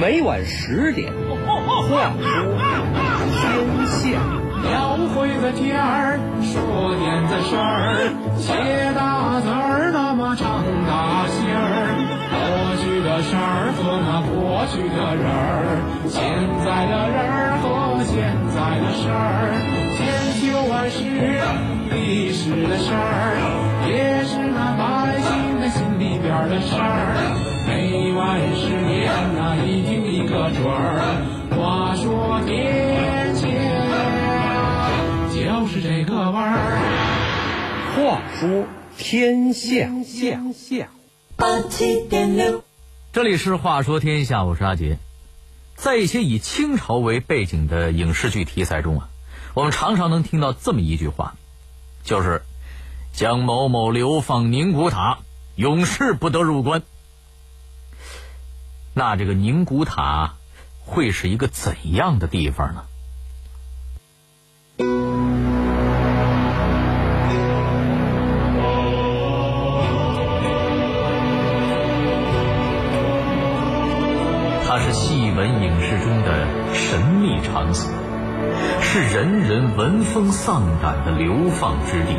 每晚十点，话说天下。描绘的天儿，说点子事儿，写大字儿，那么长大信儿。过去的事儿和那过去的人儿，现在的人儿和现在的事儿，千秋万世历史的事儿，也是那百姓的心里边的事儿。每晚十点那一听一个准儿。话说天下，就是这个味儿。话说天下，下下。八七点六，这里是《话说天下》，我是阿杰。在一些以清朝为背景的影视剧题材中啊，我们常常能听到这么一句话，就是“将某某流放宁古塔，永世不得入关”。那这个宁古塔会是一个怎样的地方呢？它是戏文影视中的神秘场所，是人人闻风丧胆的流放之地。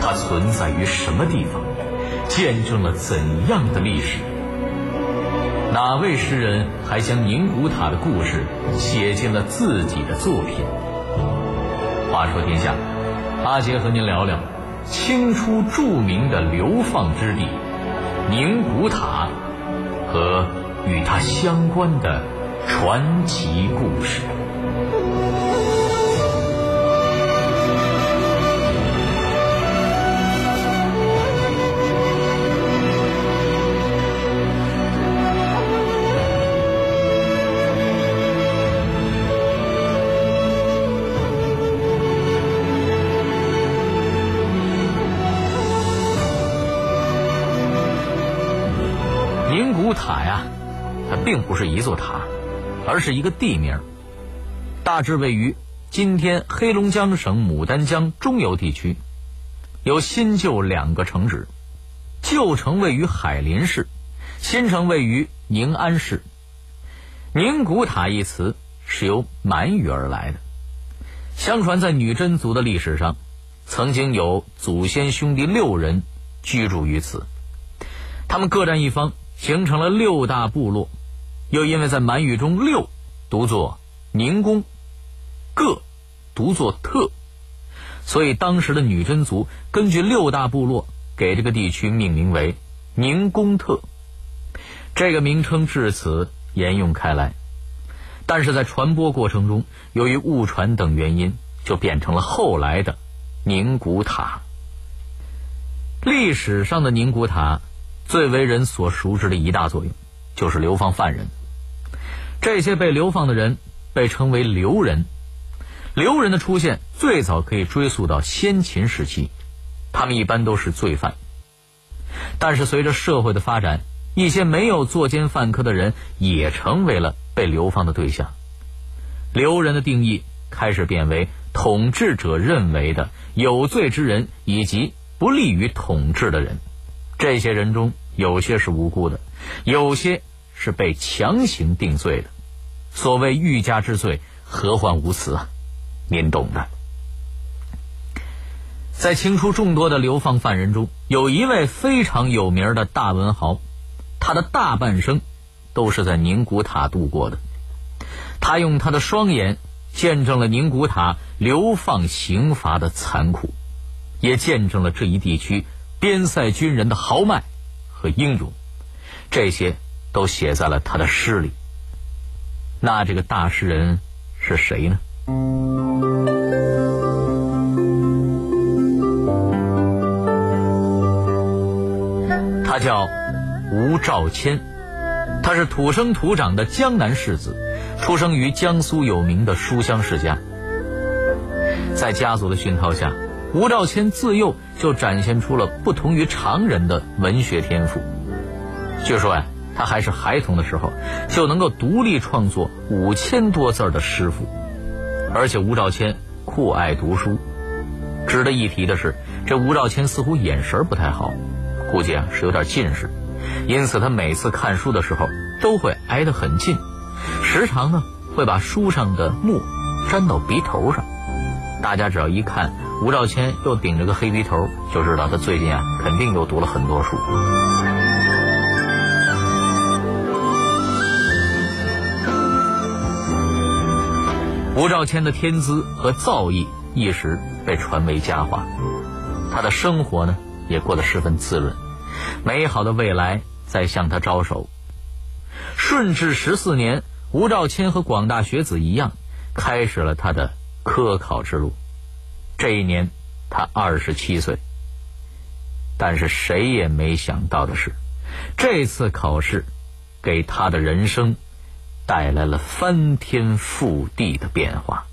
它存在于什么地方？见证了怎样的历史？哪位诗人还将宁古塔的故事写进了自己的作品？话说天下，阿杰和您聊聊清初著名的流放之地宁古塔和与它相关的传奇故事。并不是一座塔，而是一个地名，大致位于今天黑龙江省牡丹江中游地区，有新旧两个城址，旧城位于海林市，新城位于宁安市。宁古塔一词是由满语而来的，相传在女真族的历史上，曾经有祖先兄弟六人居住于此，他们各占一方。形成了六大部落，又因为在满语中“六”读作宁宫，“各”读作特，所以当时的女真族根据六大部落给这个地区命名为宁宫特。这个名称至此沿用开来，但是在传播过程中，由于误传等原因，就变成了后来的宁古塔。历史上的宁古塔。最为人所熟知的一大作用，就是流放犯人。这些被流放的人被称为流人。流人的出现最早可以追溯到先秦时期，他们一般都是罪犯。但是随着社会的发展，一些没有作奸犯科的人也成为了被流放的对象。流人的定义开始变为统治者认为的有罪之人以及不利于统治的人。这些人中有些是无辜的，有些是被强行定罪的。所谓欲加之罪，何患无辞啊？您懂的。在清初众多的流放犯人中，有一位非常有名的大文豪，他的大半生都是在宁古塔度过的。他用他的双眼见证了宁古塔流放刑罚的残酷，也见证了这一地区。边塞军人的豪迈和英勇，这些都写在了他的诗里。那这个大诗人是谁呢？他叫吴兆谦，他是土生土长的江南士子，出生于江苏有名的书香世家。在家族的熏陶下。吴兆谦自幼就展现出了不同于常人的文学天赋。据说呀，他还是孩童的时候就能够独立创作五千多字的诗赋，而且吴兆谦酷爱读书。值得一提的是，这吴兆谦似乎眼神不太好，估计啊是有点近视，因此他每次看书的时候都会挨得很近，时常呢会把书上的墨粘到鼻头上。大家只要一看吴兆谦又顶着个黑鼻头，就知道他最近啊肯定又读了很多书。吴兆谦的天资和造诣一时被传为佳话，他的生活呢也过得十分滋润，美好的未来在向他招手。顺治十四年，吴兆谦和广大学子一样，开始了他的科考之路。这一年，他二十七岁。但是谁也没想到的是，这次考试给他的人生带来了翻天覆地的变化。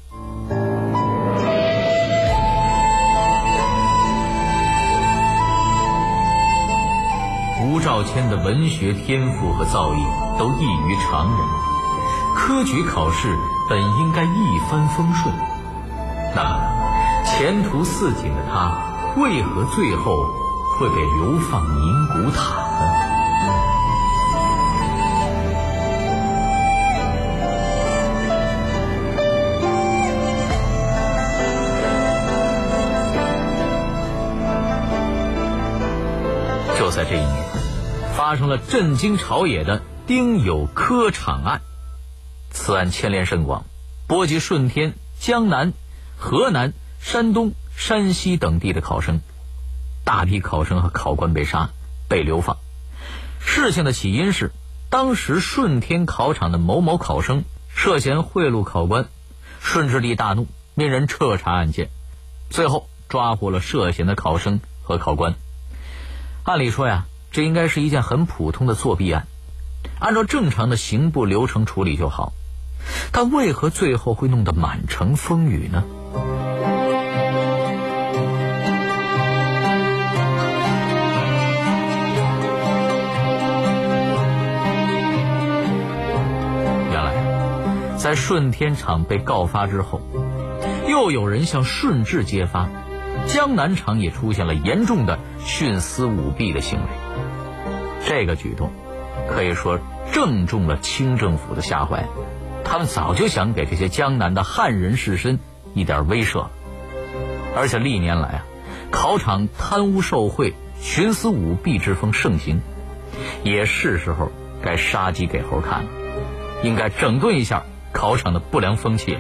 吴兆谦的文学天赋和造诣都异于常人，科举考试本应该一帆风顺，那么前途似锦的他，为何最后会被流放宁古塔在这一年，发生了震惊朝野的丁酉科场案。此案牵连甚广，波及顺天、江南、河南、山东、山西等地的考生，大批考生和考官被杀、被流放。事情的起因是，当时顺天考场的某某考生涉嫌贿赂考官，顺治帝大怒，命人彻查案件，最后抓获了涉嫌的考生和考官。按理说呀，这应该是一件很普通的作弊案，按照正常的刑部流程处理就好。但为何最后会弄得满城风雨呢？原来，在顺天场被告发之后，又有人向顺治揭发。江南场也出现了严重的徇私舞弊的行为，这个举动可以说正中了清政府的下怀。他们早就想给这些江南的汉人士绅一点威慑，而且历年来啊，考场贪污受贿、徇私舞弊之风盛行，也是时候该杀鸡给猴看了，应该整顿一下考场的不良风气了。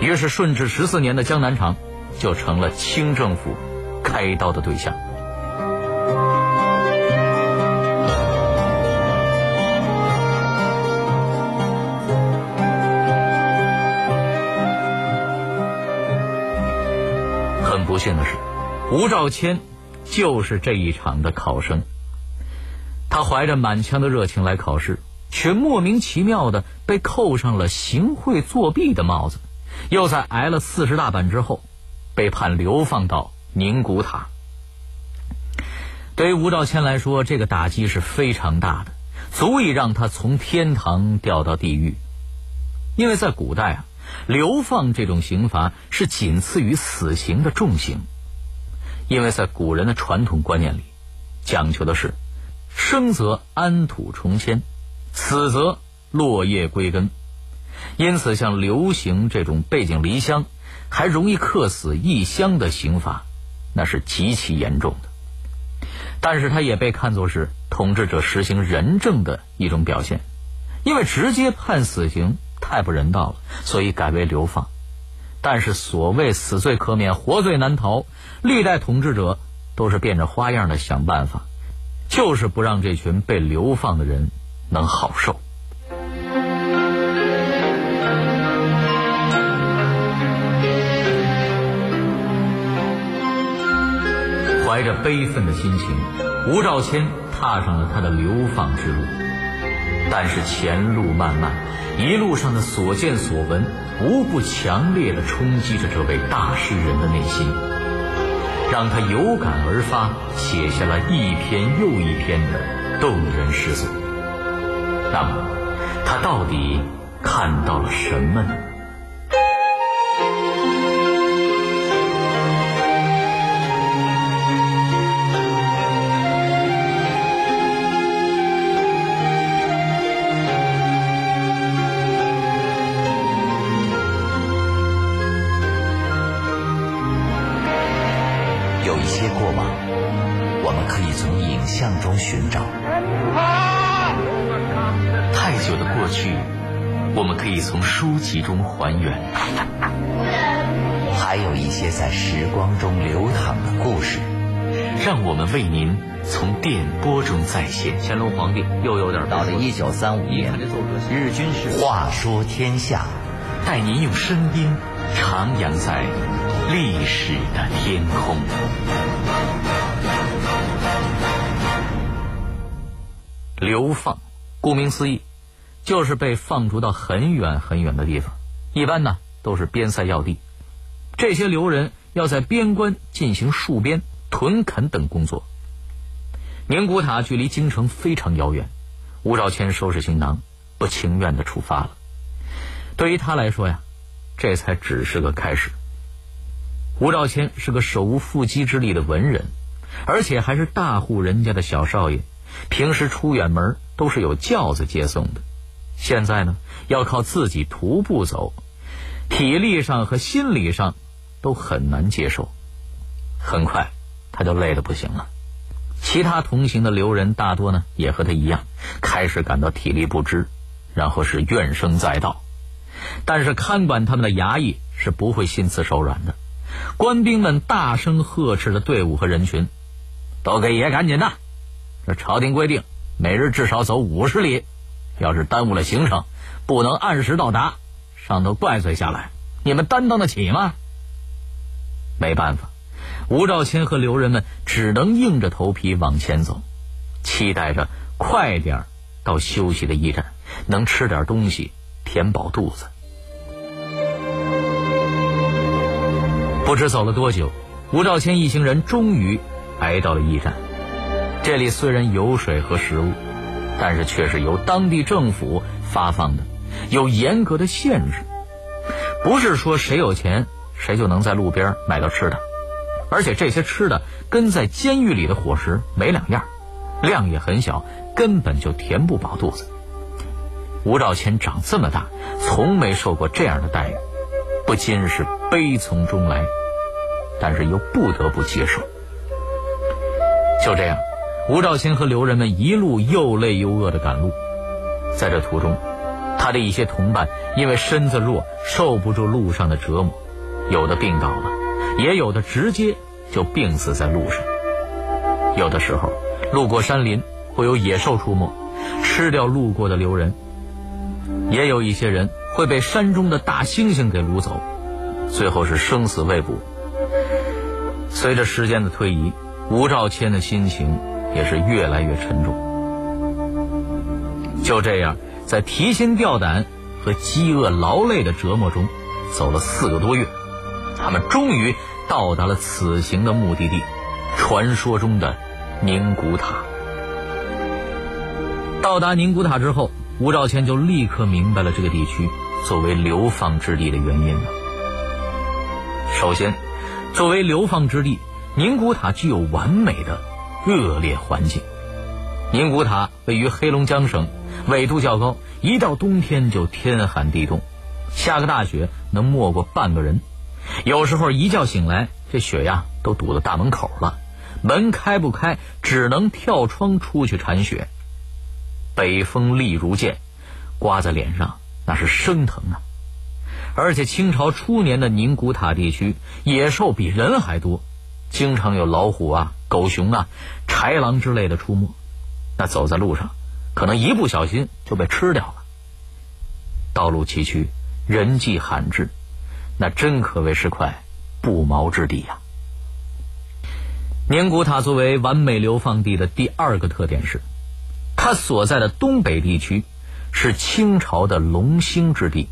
于是，顺治十四年的江南场。就成了清政府开刀的对象。很不幸的是，吴兆谦就是这一场的考生。他怀着满腔的热情来考试，却莫名其妙的被扣上了行贿作弊的帽子，又在挨了四十大板之后。被判流放到宁古塔。对于吴兆谦来说，这个打击是非常大的，足以让他从天堂掉到地狱。因为在古代啊，流放这种刑罚是仅次于死刑的重刑。因为在古人的传统观念里，讲求的是生则安土重迁，死则落叶归根。因此，像流刑这种背井离乡。还容易客死异乡的刑罚，那是极其严重的。但是，他也被看作是统治者实行仁政的一种表现，因为直接判死刑太不人道了，所以改为流放。但是，所谓死罪可免，活罪难逃，历代统治者都是变着花样的想办法，就是不让这群被流放的人能好受。怀着悲愤的心情，吴兆谦踏上了他的流放之路。但是前路漫漫，一路上的所见所闻，无不强烈的冲击着这位大诗人的内心，让他有感而发，写下了一篇又一篇的动人诗作。那么，他到底看到了什么呢？过往，我们可以从影像中寻找；太久的过去，我们可以从书籍中还原。还有一些在时光中流淌的故事，让我们为您从电波中再现。乾隆皇帝又有点到了一九三五年，日军是话说天下，带您用声音徜徉在历史的天空。流放，顾名思义，就是被放逐到很远很远的地方，一般呢都是边塞要地。这些流人要在边关进行戍边、屯垦等工作。宁古塔距离京城非常遥远，吴兆谦收拾行囊，不情愿的出发了。对于他来说呀，这才只是个开始。吴兆谦是个手无缚鸡之力的文人，而且还是大户人家的小少爷，平时出远门都是有轿子接送的。现在呢，要靠自己徒步走，体力上和心理上。都很难接受，很快他就累得不行了。其他同行的留人大多呢也和他一样，开始感到体力不支，然后是怨声载道。但是看管他们的衙役是不会心慈手软的，官兵们大声呵斥着队伍和人群：“都给爷赶紧的！这朝廷规定，每日至少走五十里，要是耽误了行程，不能按时到达，上头怪罪下来，你们担当得起吗？”没办法，吴兆谦和刘人们只能硬着头皮往前走，期待着快点到休息的驿站，能吃点东西填饱肚子。不知走了多久，吴兆谦一行人终于来到了驿站。这里虽然有水和食物，但是却是由当地政府发放的，有严格的限制，不是说谁有钱。谁就能在路边买到吃的，而且这些吃的跟在监狱里的伙食没两样，量也很小，根本就填不饱肚子。吴兆谦长这么大，从没受过这样的待遇，不禁是悲从中来，但是又不得不接受。就这样，吴兆谦和刘人们一路又累又饿的赶路，在这途中，他的一些同伴因为身子弱，受不住路上的折磨。有的病倒了，也有的直接就病死在路上。有的时候，路过山林，会有野兽出没，吃掉路过的流人；也有一些人会被山中的大猩猩给掳走，最后是生死未卜。随着时间的推移，吴兆谦的心情也是越来越沉重。就这样，在提心吊胆和饥饿劳累的折磨中，走了四个多月。他们终于到达了此行的目的地——传说中的宁古塔。到达宁古塔之后，吴兆谦就立刻明白了这个地区作为流放之地的原因了。首先，作为流放之地，宁古塔具有完美的恶劣环境。宁古塔位于黑龙江省，纬度较高，一到冬天就天寒地冻，下个大雪能没过半个人。有时候一觉醒来，这雪呀都堵到大门口了，门开不开，只能跳窗出去铲雪。北风利如剑，刮在脸上那是生疼啊！而且清朝初年的宁古塔地区野兽比人还多，经常有老虎啊、狗熊啊、豺狼之类的出没，那走在路上，可能一不小心就被吃掉了。道路崎岖，人迹罕至。那真可谓是块不毛之地呀！宁古塔作为完美流放地的第二个特点是，它所在的东北地区是清朝的龙兴之地，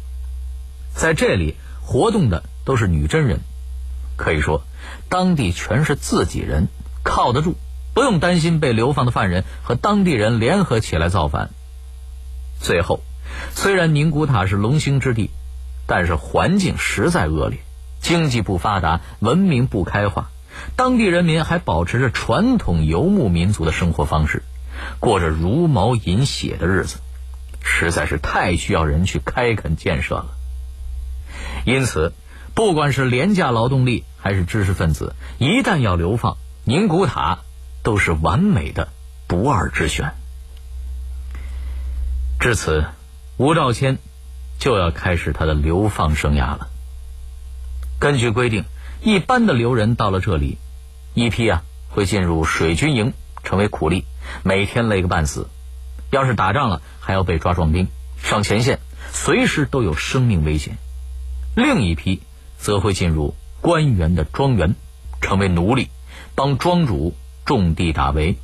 在这里活动的都是女真人，可以说当地全是自己人，靠得住，不用担心被流放的犯人和当地人联合起来造反。最后，虽然宁古塔是龙兴之地。但是环境实在恶劣，经济不发达，文明不开化，当地人民还保持着传统游牧民族的生活方式，过着茹毛饮血的日子，实在是太需要人去开垦建设了。因此，不管是廉价劳动力还是知识分子，一旦要流放，宁古塔都是完美的不二之选。至此，吴兆谦就要开始他的流放生涯了。根据规定，一般的流人到了这里，一批啊会进入水军营，成为苦力，每天累个半死。要是打仗了，还要被抓壮丁，上前线，随时都有生命危险。另一批则会进入官员的庄园，成为奴隶，帮庄主种地打围。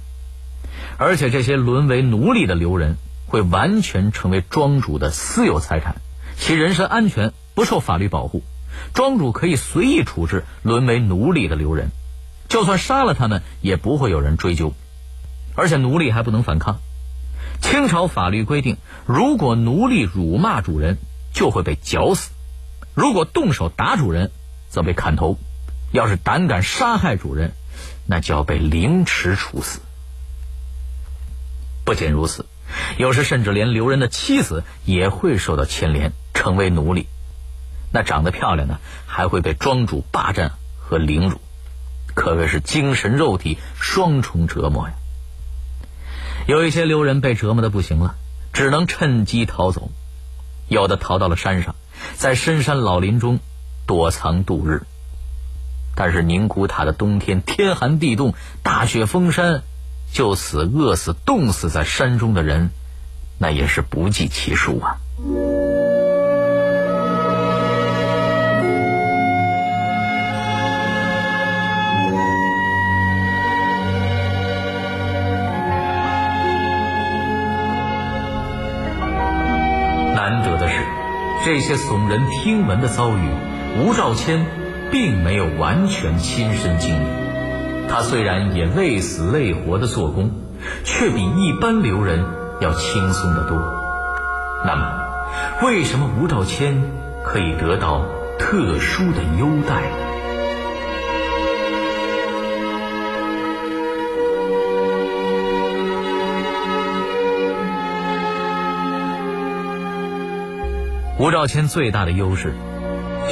而且这些沦为奴隶的流人，会完全成为庄主的私有财产，其人身安全不受法律保护。庄主可以随意处置沦为奴隶的流人，就算杀了他们，也不会有人追究。而且奴隶还不能反抗。清朝法律规定，如果奴隶辱骂主人，就会被绞死。如果动手打主人，则被砍头；要是胆敢杀害主人，那就要被凌迟处死。不仅如此，有时甚至连刘人的妻子也会受到牵连，成为奴隶。那长得漂亮的，还会被庄主霸占和凌辱，可谓是精神肉体双重折磨呀。有一些刘人被折磨的不行了，只能趁机逃走，有的逃到了山上。在深山老林中躲藏度日，但是宁古塔的冬天天寒地冻，大雪封山，就此饿死、冻死在山中的人，那也是不计其数啊。难得的是这些耸人听闻的遭遇，吴兆谦并没有完全亲身经历。他虽然也累死累活的做工，却比一般流人要轻松得多。那么，为什么吴兆谦可以得到特殊的优待？吴兆谦最大的优势，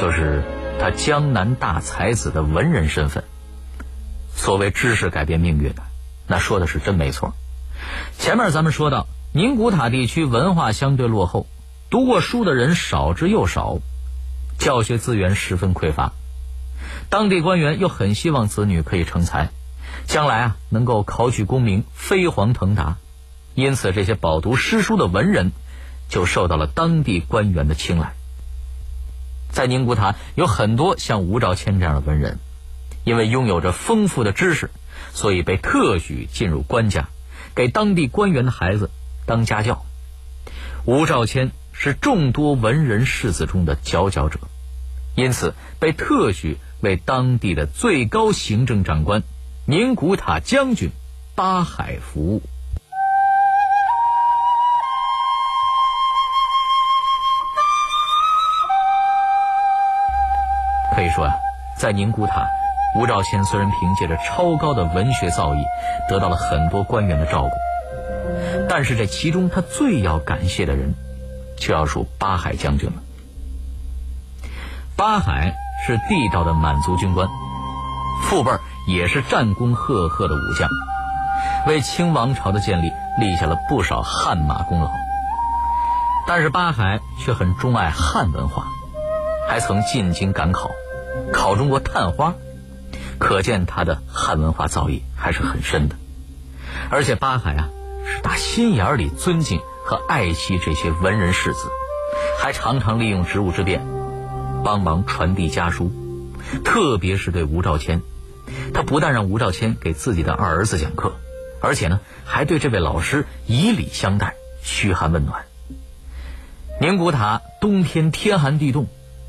就是他江南大才子的文人身份。所谓知识改变命运，那说的是真没错。前面咱们说到，宁古塔地区文化相对落后，读过书的人少之又少，教学资源十分匮乏，当地官员又很希望子女可以成才，将来啊能够考取功名，飞黄腾达。因此，这些饱读诗书的文人。就受到了当地官员的青睐。在宁古塔有很多像吴兆谦这样的文人，因为拥有着丰富的知识，所以被特许进入官家，给当地官员的孩子当家教。吴兆谦是众多文人士子中的佼佼者，因此被特许为当地的最高行政长官宁古塔将军八海服务。说啊，在宁古塔，吴兆谦虽然凭借着超高的文学造诣，得到了很多官员的照顾，但是这其中他最要感谢的人，就要数八海将军了。八海是地道的满族军官，父辈也是战功赫赫的武将，为清王朝的建立立下了不少汗马功劳。但是八海却很钟爱汉文化，还曾进京赶考。考中过探花，可见他的汉文化造诣还是很深的。而且八海啊，是打心眼里尊敬和爱惜这些文人士子，还常常利用职务之便，帮忙传递家书。特别是对吴兆谦，他不但让吴兆谦给自己的二儿子讲课，而且呢，还对这位老师以礼相待，嘘寒问暖。宁古塔冬天天寒地冻。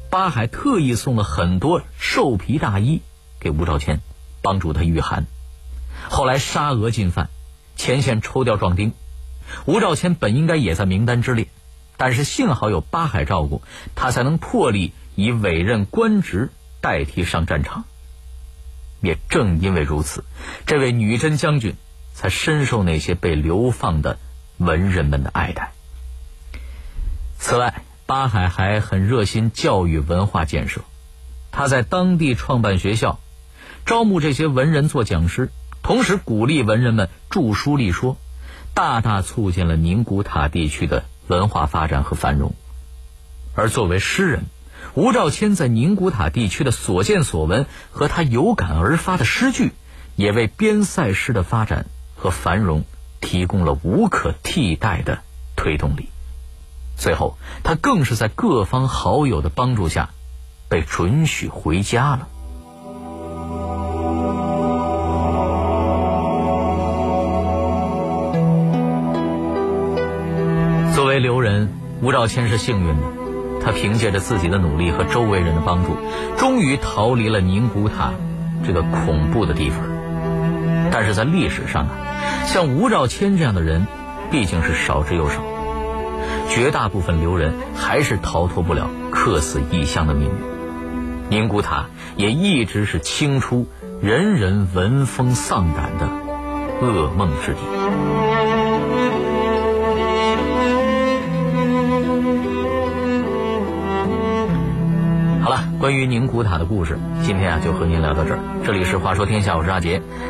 八海特意送了很多兽皮大衣给吴兆谦，帮助他御寒。后来沙俄进犯，前线抽调壮丁，吴兆谦本应该也在名单之列，但是幸好有八海照顾，他才能破例以委任官职代替上战场。也正因为如此，这位女真将军才深受那些被流放的文人们的爱戴。此外，巴海还很热心教育文化建设，他在当地创办学校，招募这些文人做讲师，同时鼓励文人们著书立说，大大促进了宁古塔地区的文化发展和繁荣。而作为诗人，吴兆谦在宁古塔地区的所见所闻和他有感而发的诗句，也为边塞诗的发展和繁荣提供了无可替代的推动力。最后，他更是在各方好友的帮助下，被准许回家了。作为留人，吴兆谦是幸运的，他凭借着自己的努力和周围人的帮助，终于逃离了宁古塔这个恐怖的地方。但是在历史上啊，像吴兆谦这样的人，毕竟是少之又少。绝大部分留人还是逃脱不了客死异乡的命运。宁古塔也一直是清初人人闻风丧胆的噩梦之地。好了，关于宁古塔的故事，今天啊就和您聊到这儿。这里是《话说天下》，我是阿杰。